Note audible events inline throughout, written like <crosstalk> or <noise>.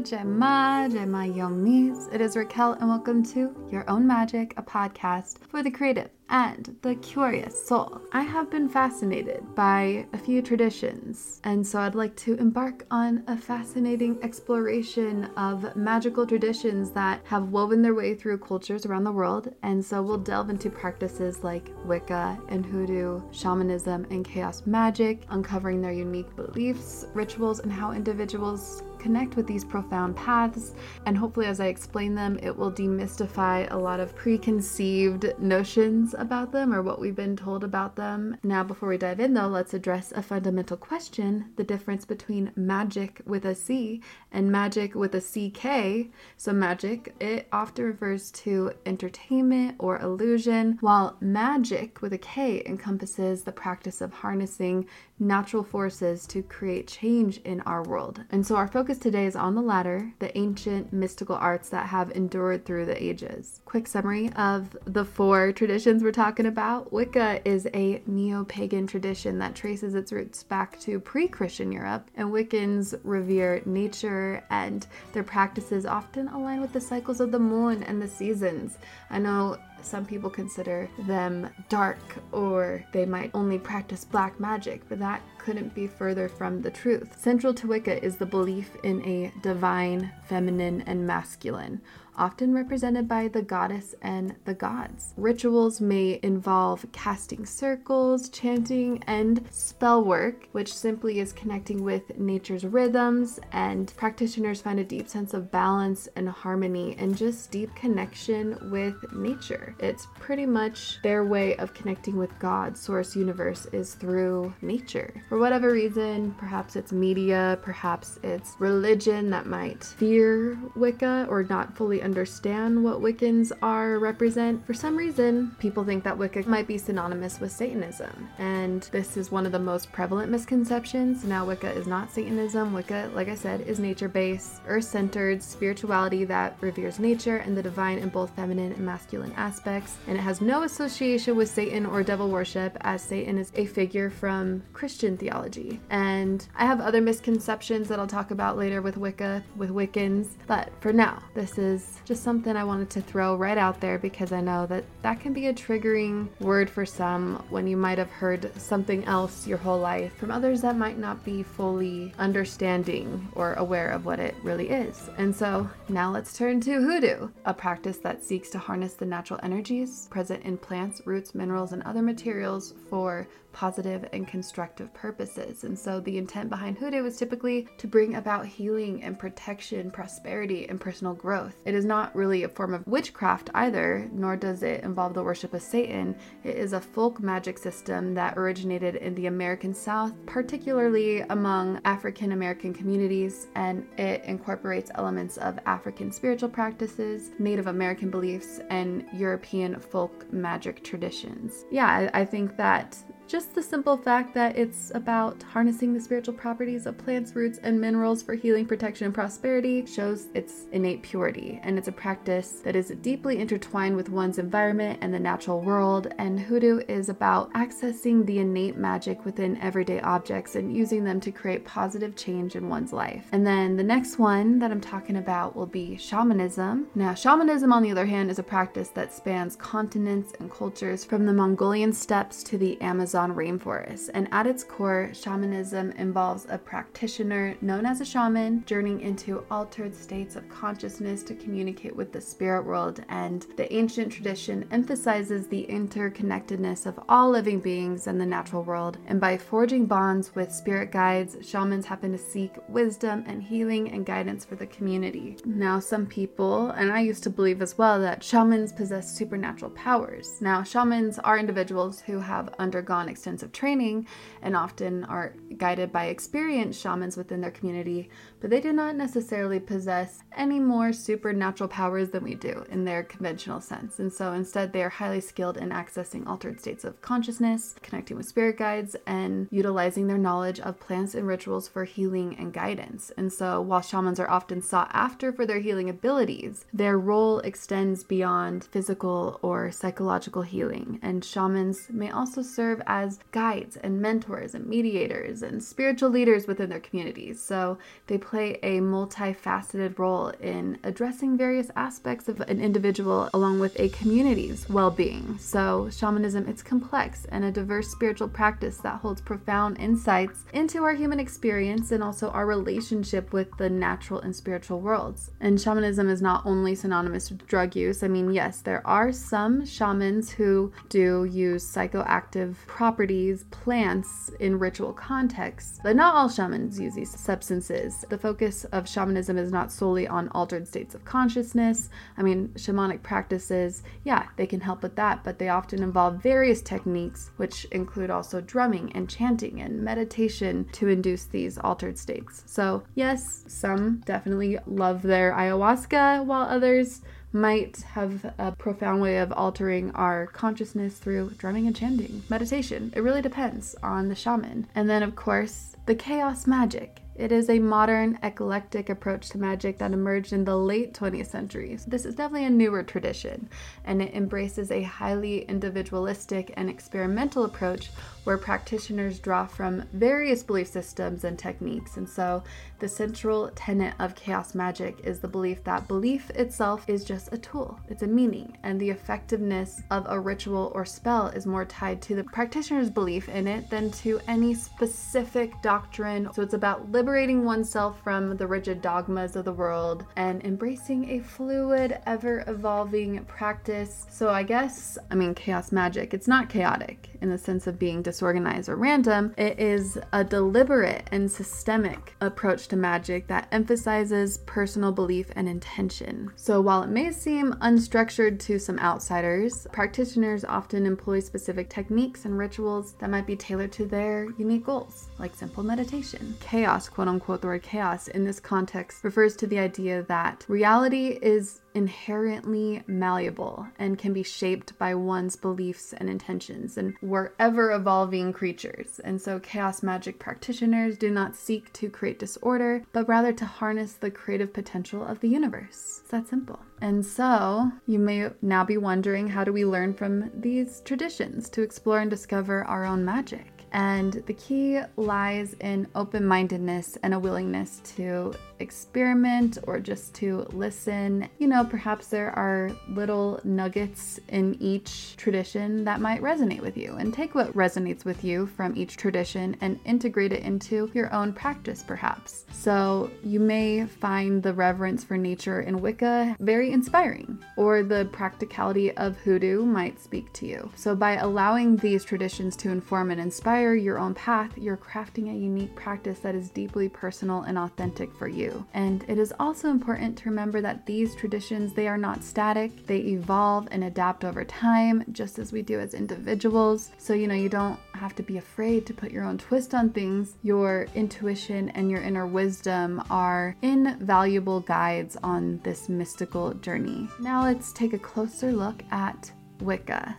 Gemma, Gemma Yomis. It is Raquelle, and welcome to Your Own Magic, a podcast for the creative and the curious soul. I have been fascinated by a few traditions, and so I'd like to embark on a fascinating exploration of magical traditions that have woven their way through cultures around the world. And so we'll delve into practices like Wicca and Hoodoo, shamanism, and chaos magic, uncovering their unique beliefs, rituals, and how individuals connect with these profound paths. And hopefully, as I explain them, it will demystify a lot of preconceived notions about them or what we've been told about them. Now, before we dive in, though, let's address a fundamental question the difference between magic with a C and magic with a CK. So, magic, it often refers to entertainment or illusion, while magic with a K encompasses the practice of harnessing natural forces to create change in our world. And so, our focus today is on the latter, the ancient mystical arts that have endured through the ages. Quick summary of the four traditions we're talking about Wicca is a neo pagan tradition that traces its roots back to pre Christian Europe, and Wiccans revere nature and their practices often align with the cycles of the moon and the seasons. I know some people consider them dark or they might only practice black magic, but that couldn't be further from the truth. Central to Wicca is the belief in a divine, feminine, and masculine, often represented by the goddess and the gods. Rituals may involve casting circles, chanting, and spell work, which simply is connecting with nature's rhythms, and practitioners find a deep sense of balance and harmony and just deep connection with nature. It's pretty much their way of connecting with God, source, universe, is through nature. For whatever reason, perhaps it's media, perhaps it's religion that might fear Wicca or not fully understand what Wiccans are represent. For some reason, people think that Wicca might be synonymous with Satanism, and this is one of the most prevalent misconceptions. Now, Wicca is not Satanism. Wicca, like I said, is nature based, earth centered spirituality that reveres nature and the divine in both feminine and masculine aspects, and it has no association with Satan or devil worship, as Satan is a figure from Christian theology. And I have other misconceptions that I'll talk about later with Wicca, with Wiccans, but for now, this is just something I wanted to throw right out there because I know that that can be a triggering word for some when you might have heard something else your whole life from others that might not be fully understanding or aware of what it really is. And so now let's turn to hoodoo, a practice that seeks to harness the natural energies present in plants, roots, minerals, and other materials for positive and constructive purposes. And so the intent behind hoodoo is typically to bring about healing and protection, prosperity, and personal growth. It is not really a form of witchcraft either, nor does it involve the worship of Satan. It is a folk magic system that originated in the American South, particularly among African American communities, and it incorporates elements of African spiritual practices, Native American beliefs, and European folk magic traditions. Yeah, I, I think that just the simple fact that it's about harnessing the spiritual properties of plants, roots, and minerals for healing, protection, and prosperity shows its innate purity. And it's a practice that is deeply intertwined with one's environment and the natural world. And hoodoo is about accessing the innate magic within everyday objects and using them to create positive change in one's life. And then the next one that I'm talking about will be shamanism. Now, shamanism, on the other hand, is a practice that spans continents and cultures from the Mongolian steppes to the Amazon Amazon rainforest. And at its core, shamanism involves a practitioner known as a shaman journeying into altered states of consciousness to communicate with the spirit world. And the ancient tradition emphasizes the interconnectedness of all living beings and the natural world. And by forging bonds with spirit guides, shamans happen to seek wisdom and healing and guidance for the community. Now, some people, and I used to believe as well, that shamans possess supernatural powers. Now, shamans are individuals who have undergone extensive training and often are guided by experienced shamans within their community, but they do not necessarily possess any more supernatural powers than we do in their conventional sense. And so instead, they are highly skilled in accessing altered states of consciousness, connecting with spirit guides, and utilizing their knowledge of plants and rituals for healing and guidance. And so while shamans are often sought after for their healing abilities, their role extends beyond physical or psychological healing, and shamans may also serve as as guides and mentors and mediators and spiritual leaders within their communities. So they play a multifaceted role in addressing various aspects of an individual along with a community's well being. So, shamanism, it's complex and a diverse spiritual practice that holds profound insights into our human experience and also our relationship with the natural and spiritual worlds. And shamanism is not only synonymous with drug use. I mean, yes, there are some shamans who do use psychoactive properties, plants in ritual contexts, but not all shamans use these substances. The focus of shamanism is not solely on altered states of consciousness. I mean, shamanic practices, yeah, they can help with that, but they often involve various techniques, which include also drumming and chanting and meditation to induce these altered states. So, yes, some definitely love their ayahuasca, while others might have a profound way of altering our consciousness through drumming and chanting, meditation. It really depends on the shaman. And then, of course, the chaos magic. It is a modern, eclectic approach to magic that emerged in the late 20th century. This is definitely a newer tradition, and it embraces a highly individualistic and experimental approach where practitioners draw from various belief systems and techniques. And so, the central tenet of chaos magic is the belief that belief itself is just a tool, it's a meaning, and the effectiveness of a ritual or spell is more tied to the practitioner's belief in it than to any specific doctrine. So, it's about liberating oneself from the rigid dogmas of the world and embracing a fluid, ever evolving practice. So, I guess, I mean, chaos magic, it's not chaotic in the sense of being disorganized or random. It is a deliberate and systemic approach to magic that emphasizes personal belief and intention. So, while it may seem unstructured to some outsiders, practitioners often employ specific techniques and rituals that might be tailored to their unique goals, like simple meditation. Chaos, quote unquote, the word chaos in this context refers to the idea that reality is inherently malleable and can be shaped by one's beliefs and intentions. And we're ever evolving creatures. And so, chaos magic practitioners do not seek to create disorder, but rather to harness the creative potential of the universe. It's that simple. And so, you may now be wondering how do we learn from these traditions to explore and discover our own magic? And the key lies in open mindedness and a willingness to experiment or just to listen. You know, perhaps there are little nuggets in each tradition that might resonate with you, and take what resonates with you from each tradition and integrate it into your own practice, perhaps. So you may find the reverence for nature in Wicca very inspiring, or the practicality of hoodoo might speak to you. So by allowing these traditions to inform and inspire your own path, you're crafting a unique practice that is deeply personal and authentic for you. And it is also important to remember that these traditions, they are not static. They evolve and adapt over time, just as we do as individuals. So, you know, you don't have to be afraid to put your own twist on things. Your intuition and your inner wisdom are invaluable guides on this mystical journey. Now let's take a closer look at Wicca.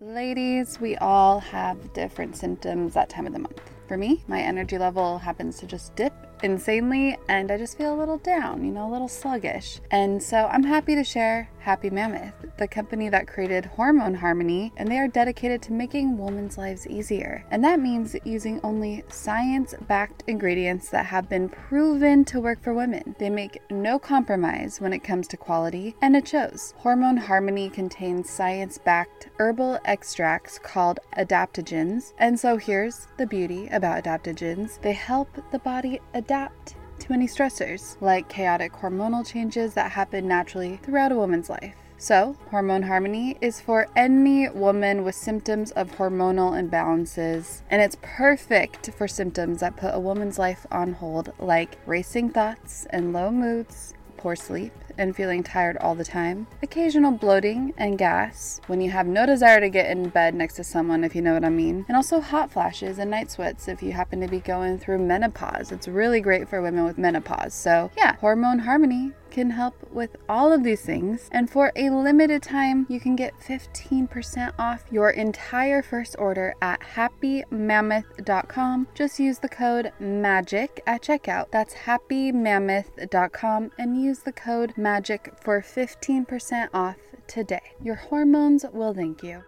Ladies, we all have different symptoms that time of the month. For me, my energy level happens to just dip insanely and I just feel a little down, you know, a little sluggish. And so I'm happy to share Happy Mammoth, the company that created Hormone Harmony, and they are dedicated to making women's lives easier. And that means using only science backed ingredients that have been proven to work for women. They make no compromise when it comes to quality, and it shows. Hormone Harmony contains science backed herbal extracts called adaptogens. And so here's the beauty about adaptogens they help the body adapt to many stressors, like chaotic hormonal changes that happen naturally throughout a woman's life. So, Hormone Harmony is for any woman with symptoms of hormonal imbalances, and it's perfect for symptoms that put a woman's life on hold, like racing thoughts and low moods, poor sleep, and feeling tired all the time, occasional bloating and gas when you have no desire to get in bed next to someone, if you know what I mean, and also hot flashes and night sweats if you happen to be going through menopause. It's really great for women with menopause. So, yeah, hormone harmony can help with all of these things. And for a limited time, you can get 15% off your entire first order at happymammoth.com. Just use the code MAGIC at checkout. That's happymammoth.com and use the code MAGIC for 15% off today. Your hormones will thank you.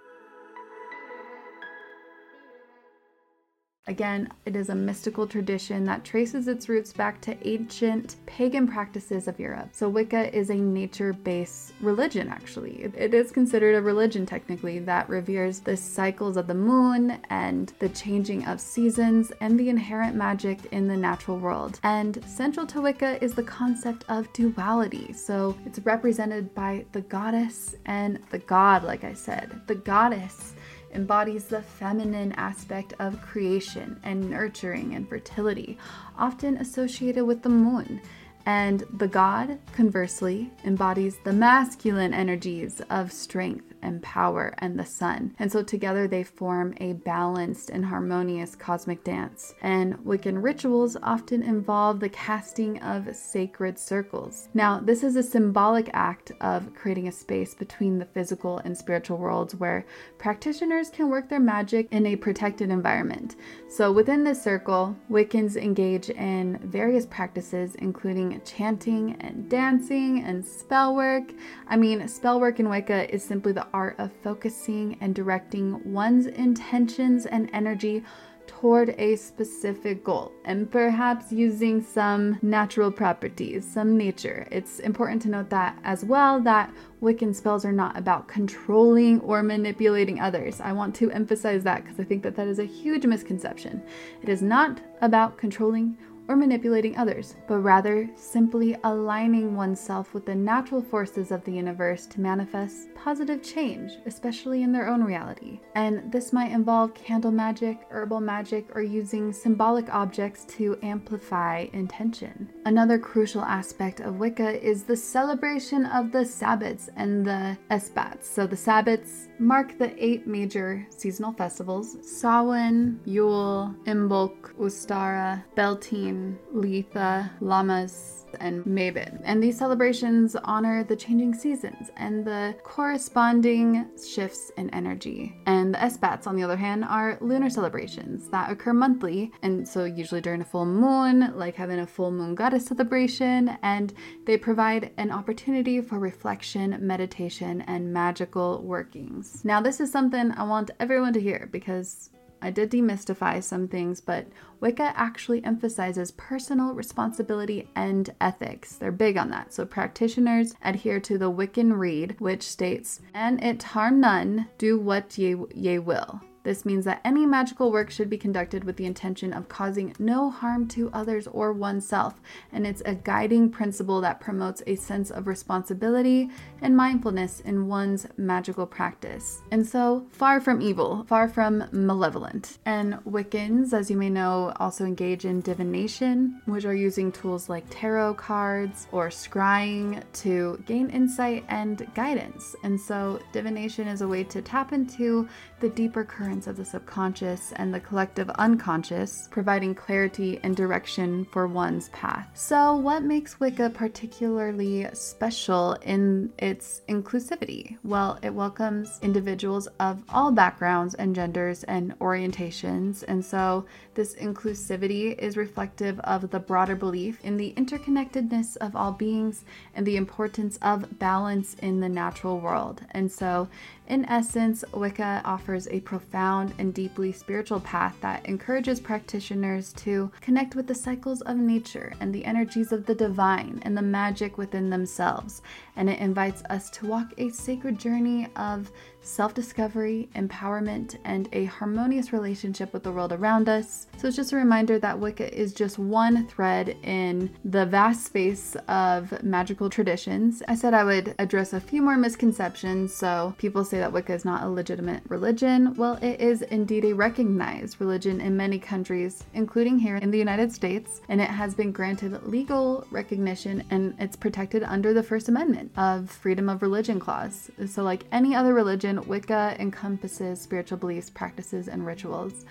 Again, it is a mystical tradition that traces its roots back to ancient pagan practices of Europe. So, Wicca is a nature based religion, actually. It is considered a religion, technically, that reveres the cycles of the moon and the changing of seasons and the inherent magic in the natural world. And central to Wicca is the concept of duality. So, it's represented by the goddess and the god, like I said. The goddess embodies the feminine aspect of creation and nurturing and fertility, often associated with the moon. And the god, conversely, embodies the masculine energies of strength and power and the sun. And so together they form a balanced and harmonious cosmic dance. And Wiccan rituals often involve the casting of sacred circles. Now, this is a symbolic act of creating a space between the physical and spiritual worlds where practitioners can work their magic in a protected environment. So within this circle, Wiccans engage in various practices, including chanting and dancing and spell work. I mean, spell work in Wicca is simply the art of focusing and directing one's intentions and energy toward a specific goal and perhaps using some natural properties, some nature. It's important to note that as well that Wiccan spells are not about controlling or manipulating others. I want to emphasize that because I think that that is a huge misconception. It is not about controlling or manipulating others, but rather simply aligning oneself with the natural forces of the universe to manifest positive change, especially in their own reality. And this might involve candle magic, herbal magic, or using symbolic objects to amplify intention. Another crucial aspect of Wicca is the celebration of the Sabbats and the Esbats. So the Sabbats mark the eight major seasonal festivals Samhain, Yule, Imbolc, Ostara, Beltane, Litha, Lammas, and Mabon. And these celebrations honor the changing seasons and the corresponding shifts in energy. And the Esbats, on the other hand, are lunar celebrations that occur monthly, and so usually during a full moon, like having a full moon goddess celebration, and they provide an opportunity for reflection, meditation, and magical workings. Now, this is something I want everyone to hear because I did demystify some things, but Wicca actually emphasizes personal responsibility and ethics. They're big on that. So practitioners adhere to the Wiccan Rede, which states, "And it harm none, do what ye ye will." This means that any magical work should be conducted with the intention of causing no harm to others or oneself, and it's a guiding principle that promotes a sense of responsibility and mindfulness in one's magical practice. And so, far from evil, far from malevolent. And Wiccans, as you may know, also engage in divination, which are using tools like tarot cards or scrying to gain insight and guidance. And so, divination is a way to tap into the deeper of the subconscious and the collective unconscious, providing clarity and direction for one's path. So, what makes Wicca particularly special in its inclusivity? Well, it welcomes individuals of all backgrounds and genders and orientations, and so this inclusivity is reflective of the broader belief in the interconnectedness of all beings and the importance of balance in the natural world. And so, in essence, Wicca offers a profound and deeply spiritual path that encourages practitioners to connect with the cycles of nature and the energies of the divine and the magic within themselves. And it invites us to walk a sacred journey of self discovery, empowerment, and a harmonious relationship with the world around us. So it's just a reminder that Wicca is just one thread in the vast space of magical traditions. I said I would address a few more misconceptions. So people say that Wicca is not a legitimate religion. Well, it is indeed a recognized religion in many countries, including here in the United States, and it has been granted legal recognition and it's protected under the First Amendment of Freedom of Religion Clause. So, like any other religion, Wicca encompasses spiritual beliefs, practices, and rituals.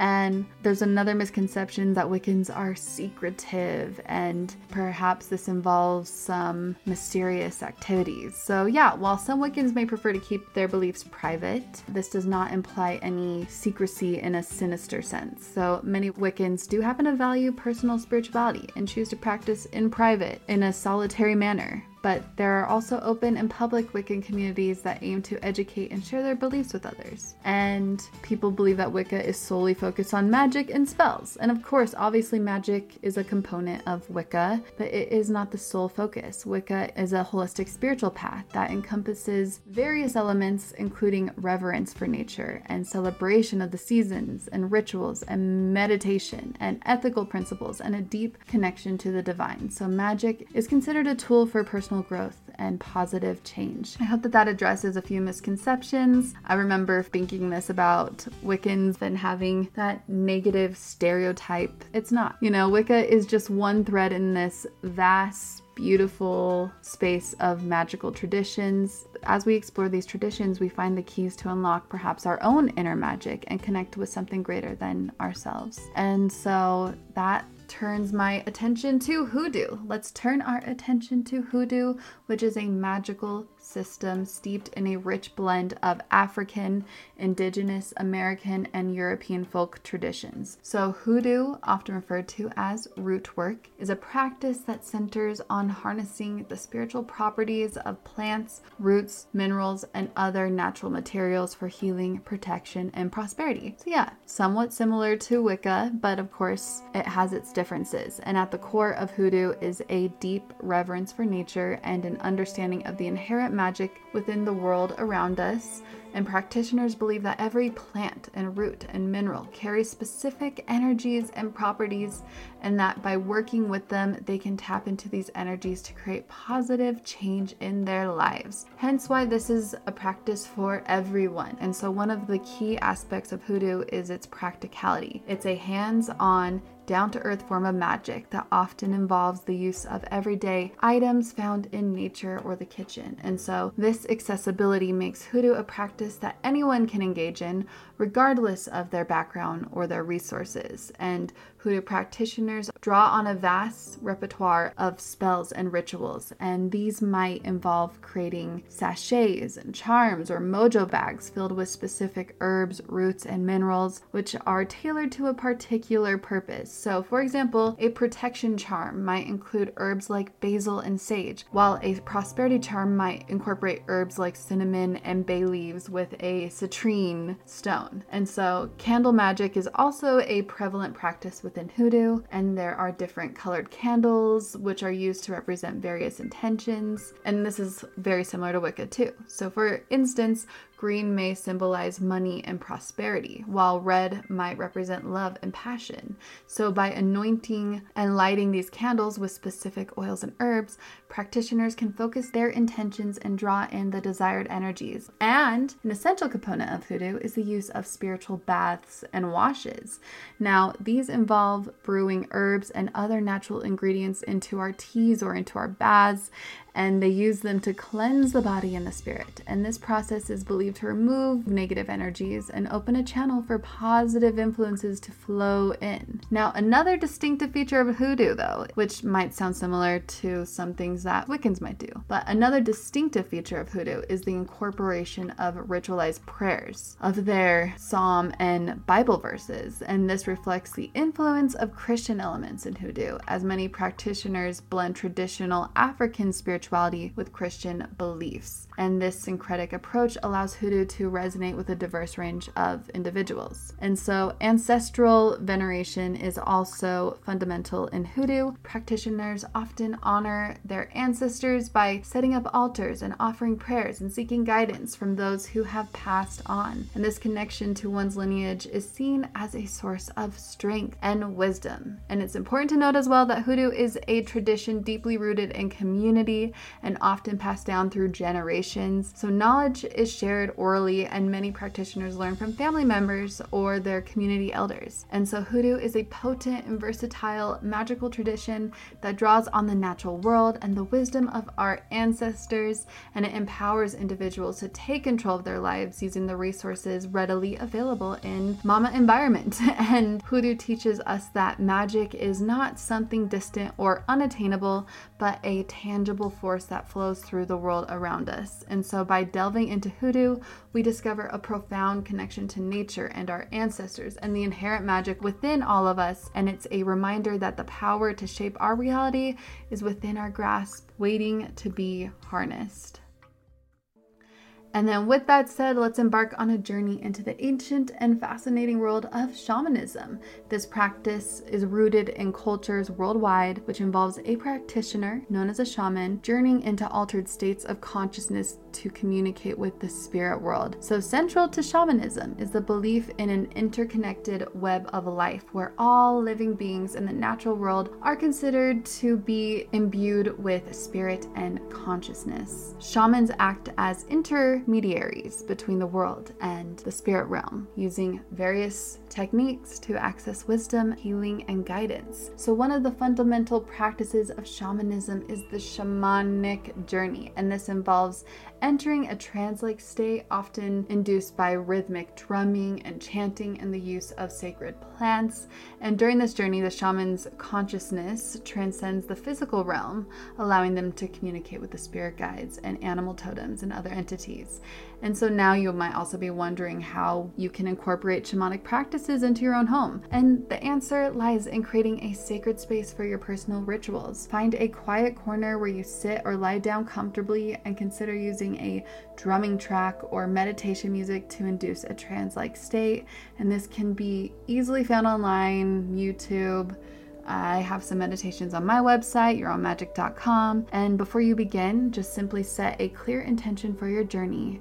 And there's another misconception that Wiccans are secretive, and perhaps this involves some mysterious activities. So, yeah, while some Wiccans may prefer to keep their beliefs private, this does not imply any secrecy in a sinister sense. So, many Wiccans do happen to value personal spirituality and choose to practice in private in a solitary manner but there are also open and public Wiccan communities that aim to educate and share their beliefs with others. And people believe that Wicca is solely focused on magic and spells. And of course, obviously, magic is a component of Wicca, but it is not the sole focus. Wicca is a holistic spiritual path that encompasses various elements, including reverence for nature and celebration of the seasons, and rituals, and meditation, and ethical principles, and a deep connection to the divine. So, magic is considered a tool for personal personal growth and positive change. I hope that that addresses a few misconceptions. I remember thinking this about Wiccans and having that negative stereotype. It's not. You know, Wicca is just one thread in this vast beautiful space of magical traditions. As we explore these traditions, we find the keys to unlock perhaps our own inner magic and connect with something greater than ourselves. And so that turns my attention to hoodoo. Let's turn our attention to hoodoo, which is a magical system steeped in a rich blend of African, indigenous, American, and European folk traditions. So, hoodoo, often referred to as root work, is a practice that centers on harnessing the spiritual properties of plants, roots, minerals, and other natural materials for healing, protection, and prosperity. So, yeah, somewhat similar to Wicca, but of course, it has its differences. And at the core of hoodoo is a deep reverence for nature and an understanding of the inherent magic within the world around us, and practitioners believe that every plant and root and mineral carries specific energies and properties, and that by working with them, they can tap into these energies to create positive change in their lives. Hence, why this is a practice for everyone. And so, one of the key aspects of hoodoo is its practicality. It's a hands on, down to earth form of magic that often involves the use of everyday items found in nature or the kitchen. And so, this accessibility makes hoodoo a practice that anyone can engage in, regardless of their background or their resources. And Practitioners draw on a vast repertoire of spells and rituals, and these might involve creating sachets and charms or mojo bags filled with specific herbs, roots, and minerals, which are tailored to a particular purpose. So, for example, a protection charm might include herbs like basil and sage, while a prosperity charm might incorporate herbs like cinnamon and bay leaves with a citrine stone. And so, candle magic is also a prevalent practice within hoodoo, and there are different colored candles which are used to represent various intentions. And this is very similar to Wicca too. So, for instance, Green may symbolize money and prosperity, while red might represent love and passion. So, by anointing and lighting these candles with specific oils and herbs, practitioners can focus their intentions and draw in the desired energies. And an essential component of hoodoo is the use of spiritual baths and washes. Now, these involve brewing herbs and other natural ingredients into our teas or into our baths and they use them to cleanse the body and the spirit. And this process is believed to remove negative energies and open a channel for positive influences to flow in. Now, another distinctive feature of hoodoo, though, which might sound similar to some things that Wiccans might do, but another distinctive feature of hoodoo is the incorporation of ritualized prayers of their psalm and Bible verses. And this reflects the influence of Christian elements in hoodoo, as many practitioners blend traditional African spiritual spirituality with Christian beliefs. And this syncretic approach allows hoodoo to resonate with a diverse range of individuals. And so, ancestral veneration is also fundamental in hoodoo. Practitioners often honor their ancestors by setting up altars and offering prayers and seeking guidance from those who have passed on. And this connection to one's lineage is seen as a source of strength and wisdom. And it's important to note as well that hoodoo is a tradition deeply rooted in community and often passed down through generations. So, knowledge is shared orally, and many practitioners learn from family members or their community elders. And so, hoodoo is a potent and versatile magical tradition that draws on the natural world and the wisdom of our ancestors, and it empowers individuals to take control of their lives using the resources readily available in mama environment. <laughs> And hoodoo teaches us that magic is not something distant or unattainable, but a tangible force that flows through the world around us. And so, by delving into hoodoo, we discover a profound connection to nature and our ancestors and the inherent magic within all of us. And it's a reminder that the power to shape our reality is within our grasp, waiting to be harnessed. And then, with that said, let's embark on a journey into the ancient and fascinating world of shamanism. This practice is rooted in cultures worldwide, which involves a practitioner, known as a shaman, journeying into altered states of consciousness to communicate with the spirit world. So, central to shamanism is the belief in an interconnected web of life where all living beings in the natural world are considered to be imbued with spirit and consciousness. Shamans act as intermediaries between the world and the spirit realm using various techniques to access wisdom, healing, and guidance. So, one of the fundamental practices of shamanism is the shamanic journey, and this involves entering a trance like state, often induced by rhythmic drumming and chanting and the use of sacred plants. And during this journey, the shaman's consciousness transcends the physical realm, allowing them to communicate with the spirit guides and animal totems and other entities. And so now you might also be wondering how you can incorporate shamanic practices into your own home. And the answer lies in creating a sacred space for your personal rituals. Find a quiet corner where you sit or lie down comfortably and consider using a drumming track or meditation music to induce a trance like state. And this can be easily found online, YouTube. I have some meditations on my website, yourownmagic.com. And before you begin, just simply set a clear intention for your journey.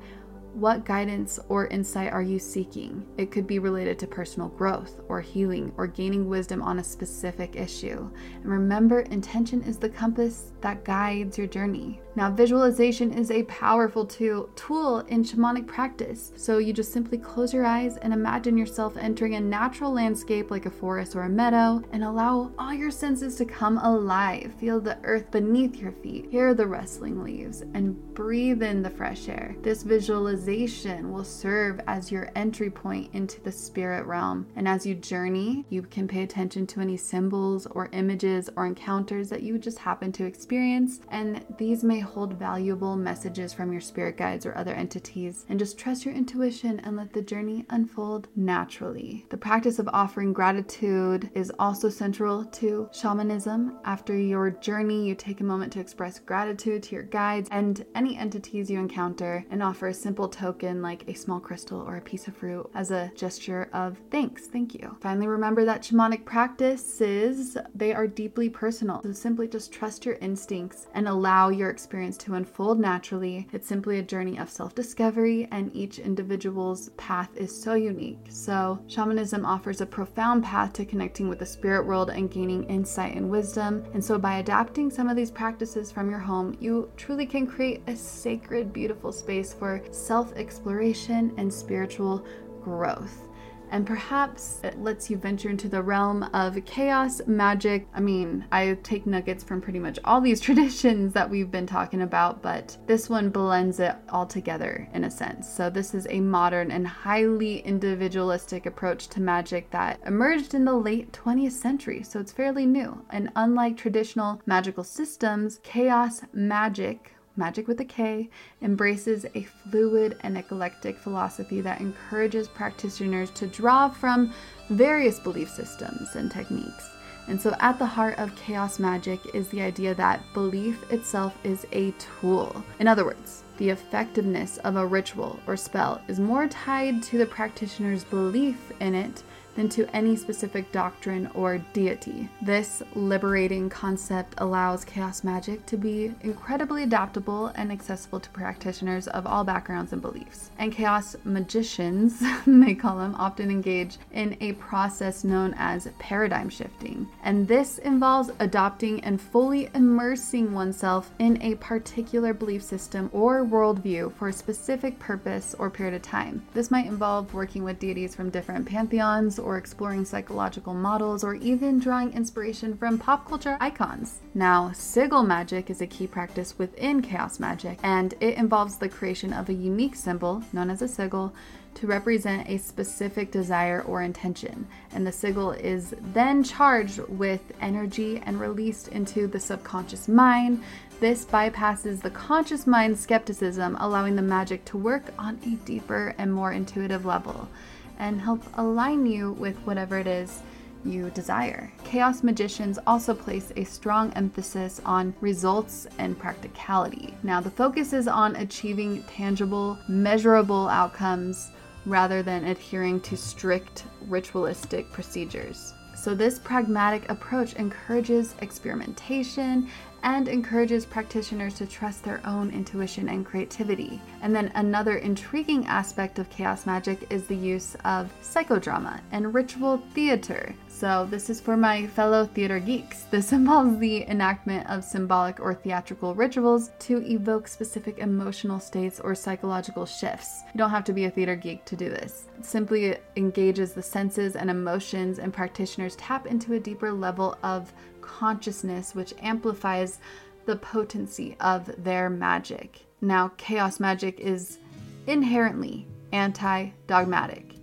What guidance or insight are you seeking? It could be related to personal growth or healing or gaining wisdom on a specific issue. And remember, intention is the compass that guides your journey. Now, visualization is a powerful tool in shamanic practice. So, you just simply close your eyes and imagine yourself entering a natural landscape like a forest or a meadow and allow all your senses to come alive. Feel the earth beneath your feet, hear the rustling leaves, and breathe in the fresh air. This visualization will serve as your entry point into the spirit realm. And as you journey, you can pay attention to any symbols or images or encounters that you just happen to experience. And these may hold valuable messages from your spirit guides or other entities. And just trust your intuition and let the journey unfold naturally. The practice of offering gratitude is also central to shamanism. After your journey, you take a moment to express gratitude to your guides and any entities you encounter and offer a simple token like a small crystal or a piece of fruit as a gesture of thanks. Thank you. Finally, remember that shamanic practices, they are deeply personal. So simply just trust your instincts and allow your experience experience to unfold naturally. It's simply a journey of self discovery, and each individual's path is so unique. So, shamanism offers a profound path to connecting with the spirit world and gaining insight and wisdom. And so, by adapting some of these practices from your home, you truly can create a sacred, beautiful space for self exploration and spiritual growth and perhaps it lets you venture into the realm of chaos magic. I mean, I take nuggets from pretty much all these <laughs> traditions that we've been talking about, but this one blends it all together in a sense. So, this is a modern and highly individualistic approach to magic that emerged in the late 20th century, so it's fairly new. And unlike traditional magical systems, chaos magic Magic with a K embraces a fluid and eclectic philosophy that encourages practitioners to draw from various belief systems and techniques. And so, at the heart of chaos magic is the idea that belief itself is a tool. In other words, the effectiveness of a ritual or spell is more tied to the practitioner's belief in it than to any specific doctrine or deity. This liberating concept allows chaos magic to be incredibly adaptable and accessible to practitioners of all backgrounds and beliefs. And chaos magicians, <laughs> they call them, often engage in a process known as paradigm shifting. And this involves adopting and fully immersing oneself in a particular belief system or worldview for a specific purpose or period of time. This might involve working with deities from different pantheons or exploring psychological models, or even drawing inspiration from pop culture icons. Now, sigil magic is a key practice within chaos magic, and it involves the creation of a unique symbol, known as a sigil, to represent a specific desire or intention. And the sigil is then charged with energy and released into the subconscious mind. This bypasses the conscious mind's skepticism, allowing the magic to work on a deeper and more intuitive level and help align you with whatever it is you desire. Chaos magicians also place a strong emphasis on results and practicality. Now, the focus is on achieving tangible, measurable outcomes rather than adhering to strict ritualistic procedures. So, this pragmatic approach encourages experimentation and encourages practitioners to trust their own intuition and creativity. And then another intriguing aspect of chaos magic is the use of psychodrama and ritual theater. So, this is for my fellow theater geeks. This <laughs> involves the enactment of symbolic or theatrical rituals to evoke specific emotional states or psychological shifts. You don't have to be a theater geek to do this. It simply engages the senses and emotions, and practitioners tap into a deeper level of consciousness, which amplifies the potency of their magic. Now, chaos magic is inherently anti dogmatic.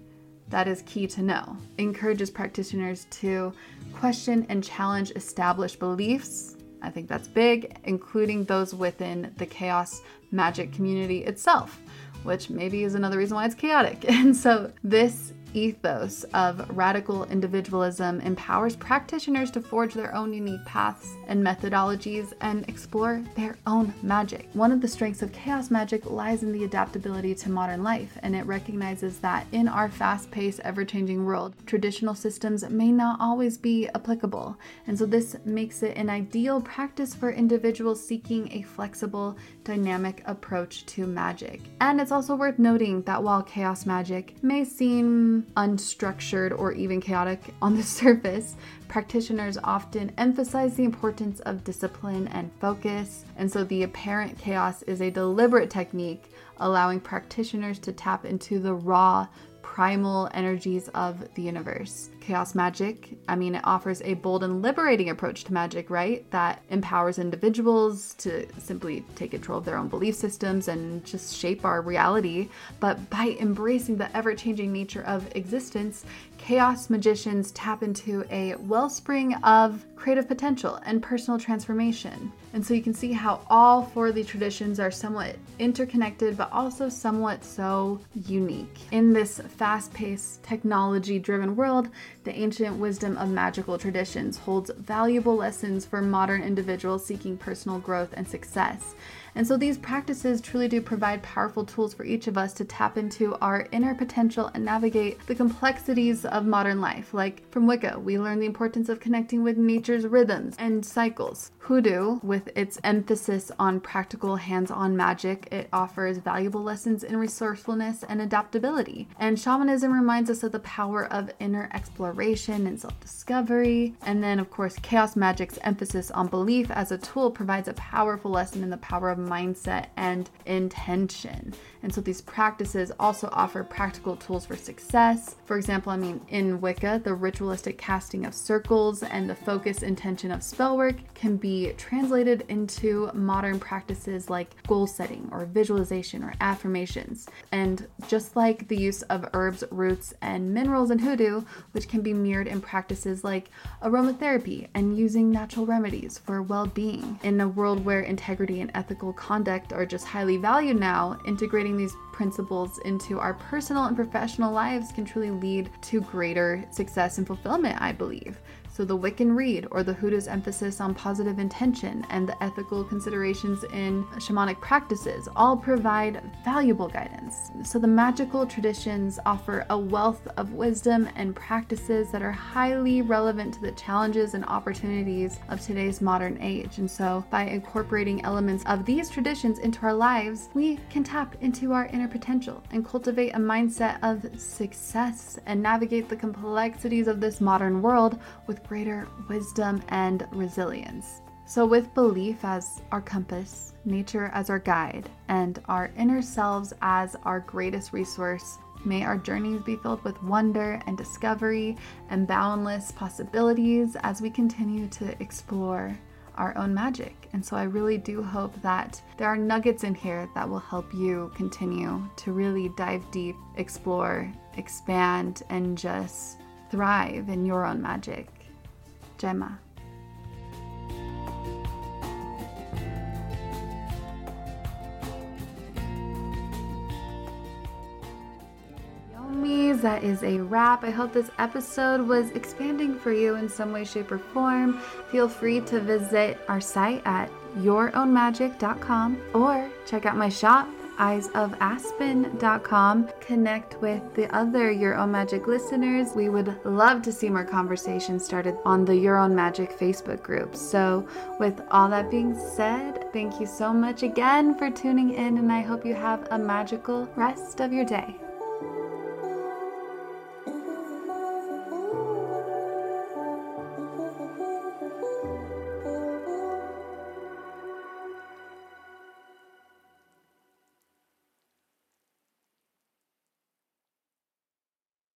That is key to know. Encourages practitioners to question and challenge established beliefs. I think that's big, including those within the chaos magic community itself, which maybe is another reason why it's chaotic. <laughs> And so, this ethos of radical individualism empowers practitioners to forge their own unique paths and methodologies and explore their own magic. One of the strengths of chaos magic lies in the adaptability to modern life, and it recognizes that in our fast paced, ever changing world, traditional systems may not always be applicable. And so, this makes it an ideal practice for individuals seeking a flexible, dynamic approach to magic. And it's also worth noting that while chaos magic may seem unstructured or even chaotic on the <laughs> surface, practitioners often emphasize the importance of discipline and focus. And so the apparent chaos is a deliberate technique allowing practitioners to tap into the raw, primal energies of the universe. Chaos magic, I mean, it offers a bold and liberating approach to magic, right? That empowers individuals to simply take control of their own belief systems and just shape our reality. But by embracing the ever changing nature of existence, chaos magicians tap into a wellspring of creative potential and personal transformation. And so you can see how all four of the traditions are somewhat interconnected, but also somewhat so unique. In this fast paced, technology driven world, the ancient wisdom of magical traditions holds valuable lessons for modern individuals seeking personal growth and success. And so these practices truly do provide powerful tools for each of us to tap into our inner potential and navigate the complexities of modern life. Like from Wicca, we learn the importance of connecting with nature's rhythms and cycles. Hoodoo, with its emphasis on practical hands on magic, it offers valuable lessons in resourcefulness and adaptability. And shamanism reminds us of the power of inner exploration and self discovery. And then, of course, chaos magic's emphasis on belief as a tool provides a powerful lesson in the power of mindset and intention. And so these practices also offer practical tools for success. For example, I mean, in Wicca, the ritualistic casting of circles and the focus intention of spell work can be translated into modern practices like goal setting or visualization or affirmations. And just like the use of herbs, roots, and minerals in hoodoo, which can be mirrored in practices like aromatherapy and using natural remedies for well being. In a world where integrity and ethical conduct are just highly valued now, integrating these principles into our personal and professional lives can truly lead to greater success and fulfillment, I believe. So, the Wiccan Rede, or the Hoodoo's emphasis on positive intention and the ethical considerations in shamanic practices, all provide valuable guidance. So, the magical traditions offer a wealth of wisdom and practices that are highly relevant to the challenges and opportunities of today's modern age. And so, by incorporating elements of these traditions into our lives, we can tap into our inner potential and cultivate a mindset of success and navigate the complexities of this modern world with greater wisdom and resilience. So, with belief as our compass, nature as our guide, and our inner selves as our greatest resource, may our journeys be filled with wonder and discovery and boundless possibilities as we continue to explore our own magic. And so I really do hope that there are nuggets in here that will help you continue to really dive deep, explore, expand, and just thrive in your own magic. Gemma. That is a wrap. I hope this episode was expanding for you in some way, shape, or form. Feel free to visit our site at yourownmagic.com or check out my shop eyesofaspen.com. Connect with the other Your Own Magic listeners. We would love to see more conversations started on the Your Own Magic Facebook group. So, with all that being said, thank you so much again for tuning in, and I hope you have a magical rest of your day.